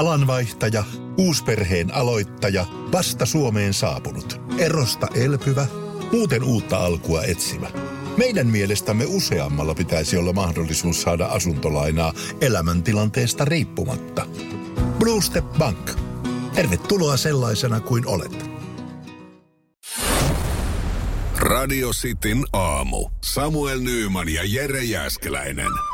Alanvaihtaja, uusperheen aloittaja, vasta Suomeen saapunut, erosta elpyvä, muuten uutta alkua etsimä. Meidän mielestämme useammalla pitäisi olla mahdollisuus saada asuntolainaa elämäntilanteesta riippumatta. Blue Step Bank. Tervetuloa sellaisena kuin olet. Radio Cityn aamu. Samuel Nyyman ja Jere Jäskeläinen.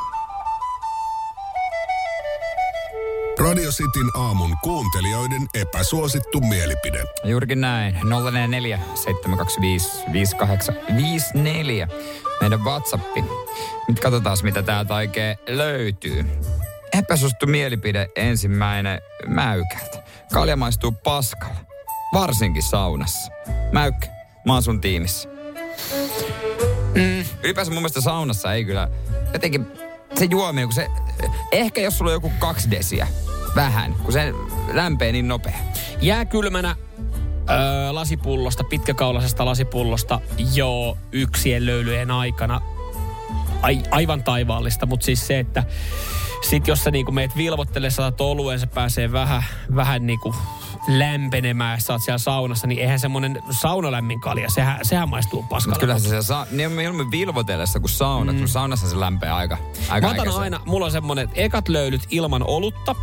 Radio Cityn aamun kuuntelijoiden epäsuosittu mielipide. Juurikin näin. 044 725 5854. Meidän Whatsappi. Nyt katsotaan, mitä täältä oikein löytyy. Epäsuosittu mielipide ensimmäinen mäykältä. Kalja maistuu paskalla. Varsinkin saunassa. Mäykkä, mä oon sun tiimissä. Mm. Ylipäänsä mun mielestä saunassa ei kyllä jotenkin se juominen, kun se, ehkä jos sulla on joku kaksi desiä, vähän, kun se lämpee niin nopea. Jääkylmänä öö, lasipullosta, pitkäkaulaisesta lasipullosta jo yksien löylyjen aikana. Ai, aivan taivaallista, mutta siis se, että sit jos sä niinku meet vilvottele, saatat oluen, se pääsee vähän, vähän niinku lämpenemään, ja sä oot siellä saunassa, niin eihän semmoinen saunalämmin kalja, sehän, sehän maistuu paskalle. Mutta kyllähän se, saa, niin mieluummin vilvotellessa kuin sauna, mm. kun saunassa se lämpää aika, aika Mä otan aina, mulla on semmonen, että ekat löylyt ilman olutta,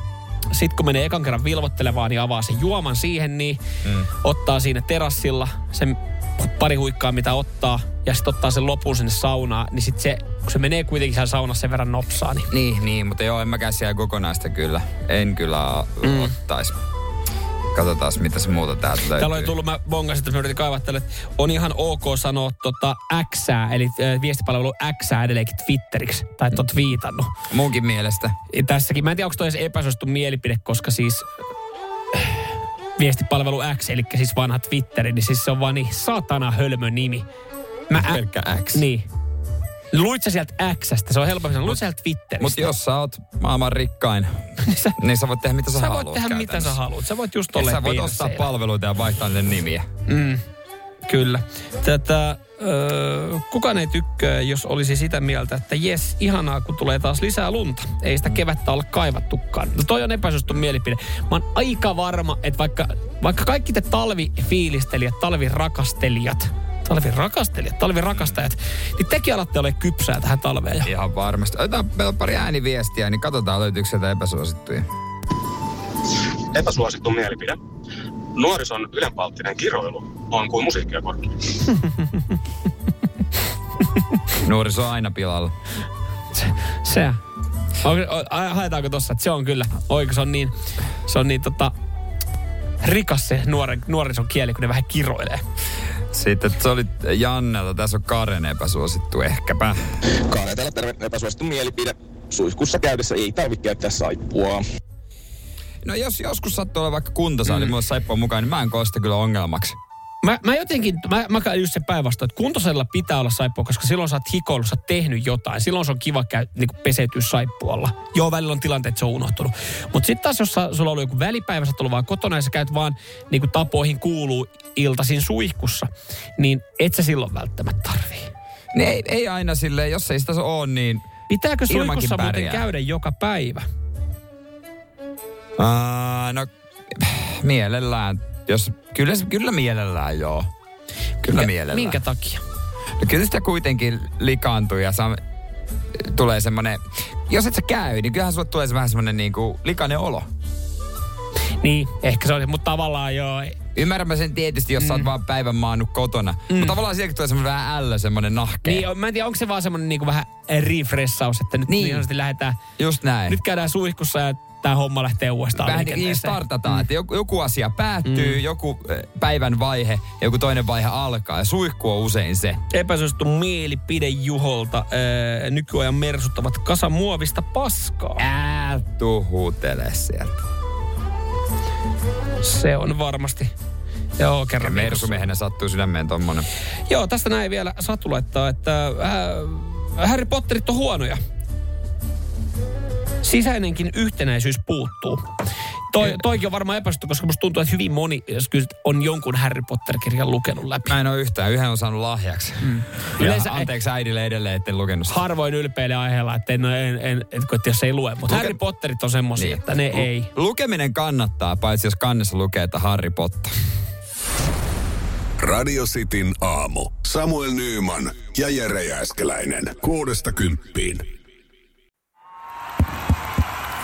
sitten kun menee ekan kerran vilvottelevaan, niin avaa sen juoman siihen, niin mm. ottaa siinä terassilla sen pari huikkaa, mitä ottaa, ja sitten ottaa sen lopun sinne saunaan, niin sitten se, kun se menee kuitenkin siellä saunassa sen verran nopsaa, niin... Niin, niin mutta joo, en mäkään siellä kokonaista kyllä. En kyllä mm. ottaisi. Katsotaan, mitä se muuta täältä löytyy. Täällä on tullut, mä bongasin, että mä yritin kaivattele, että on ihan ok sanoa tota X, eli äh, viestipalvelu X edelleenkin Twitteriksi, tai että oot viitannut. Munkin mielestä. Ja tässäkin, mä en tiedä, onko toi edes epäsuosittu mielipide, koska siis äh, viestipalvelu X, eli siis vanha Twitteri, niin siis se on vaan niin satana hölmö nimi. Mä Pelkkä X. Niin. Luit sä sieltä Xstä, se on helpompi sanoa. Luit sä sieltä Twitteristä. Mutta jos sä oot maailman rikkain, niin sä voit tehdä mitä sä, sä haluat voit tehdä mitä sä haluat. Sä voit just tolleen Sä voit ostaa palveluita ja vaihtaa niiden nimiä. Mm, kyllä. Tätä, öö, kukaan ei tykkää, jos olisi sitä mieltä, että jes, ihanaa, kun tulee taas lisää lunta. Ei sitä kevättä olla kaivattukaan. No toi on epäsuosittu mielipide. Mä oon aika varma, että vaikka, vaikka kaikki te talvifiilistelijät, talvirakastelijat, talvirakastelijat, talvirakastajat, niin tekin alatte ole kypsää tähän talveen. jo. Ihan varmasti. Otetaan meillä on pari ääniviestiä, niin katsotaan löytyykö sieltä epäsuosittuja. epäsuosittu mielipide. Nuorison ylenpalttinen kiroilu on kuin musiikkiakortti. Nuoriso on aina pilalla. Se. On, on, a- haetaanko tossa, että se on kyllä, oiko se on niin, se on niin tota, rikas se nuoren, nuorison kieli, kun ne vähän kiroilee. Sitten se oli Jannelta, tässä on Karen epäsuosittu ehkäpä. Kaane täällä terve epäsuosittu mielipide. Suihkussa käydessä ei tarvitse käyttää saippua. No jos joskus sattuu olla vaikka kuntosali, mm. mulla saippua mukaan, niin mä en koe sitä kyllä ongelmaksi. Mä, mä jotenkin, mä, mä käyn just se päinvastoin, että kuntosalilla pitää olla saippua, koska silloin sä oot hikoillut, sä oot tehnyt jotain. Silloin se on kiva käy, niin peseytyä saippualla. Joo, välillä on tilanteet, että se on unohtunut. Mutta sitten taas, jos sä, sulla on ollut joku välipäivä, sä oot ollut vaan kotona ja sä käyt vaan niin kuin tapoihin kuuluu iltaisin suihkussa, niin et sä silloin välttämättä tarvii. Niin ei, ei aina silleen, jos ei sitä ole, niin... Pitääkö suihkussa muuten käydä joka päivä? Uh, no, mielellään. Jos, kyllä, kyllä mielellään, joo. Kyllä Minkä- mielellään. Minkä takia? No kyllä sitä kuitenkin likaantuu ja saa, tulee semmonen... Jos et sä käy, niin kyllähän sulle tulee se vähän semmonen niinku likainen olo. Niin, ehkä se oli, mutta tavallaan joo. Ymmärrän mä sen tietysti, jos mm. sä oot vaan päivän maannut kotona. Mm. Mutta tavallaan sielläkin tulee semmonen vähän ällö, semmonen nahkea. Niin, mä en tiedä, onko se vaan semmoinen niinku vähän refressaus, että nyt Niin. niin. niin lähdetään, Just näin. nyt käydään suihkussa ja tämä homma lähtee uudestaan Vähän niin startataan, mm. että joku, joku asia päättyy, mm. joku äh, päivän vaihe ja joku toinen vaihe alkaa. Ja suihku on usein se. Epäsuosittu mielipide Juholta. Öö, nykyajan mersut ovat kasa muovista paskaa. Ää, tuhutele sieltä. Se on varmasti. Joo, kerran. Mersumiehenä sattuu sydämeen tommonen. Joo, tästä näin vielä Satu laittaa, että äh, Harry Potterit on huonoja. Sisäinenkin yhtenäisyys puuttuu. Toi, toikin on varmaan epäsuhtu, koska musta tuntuu, että hyvin moni, jos kysyt, on jonkun Harry Potter-kirjan lukenut läpi. Mä en ole yhtään. Yhden on saanut lahjaksi. Mm. Ja Yleensä- anteeksi äidille edelleen, etten lukenut sitä. Harvoin ylpeille aiheella, että, en, en, en, että jos ei lue. Mutta Luke- Harry Potterit on semmosia, niin. että ne ei. Lukeminen kannattaa, paitsi jos kannessa lukee, että Harry Potter. Radio Cityn aamu. Samuel Nyyman ja Jere Jääskeläinen. Kuudesta kymppiin.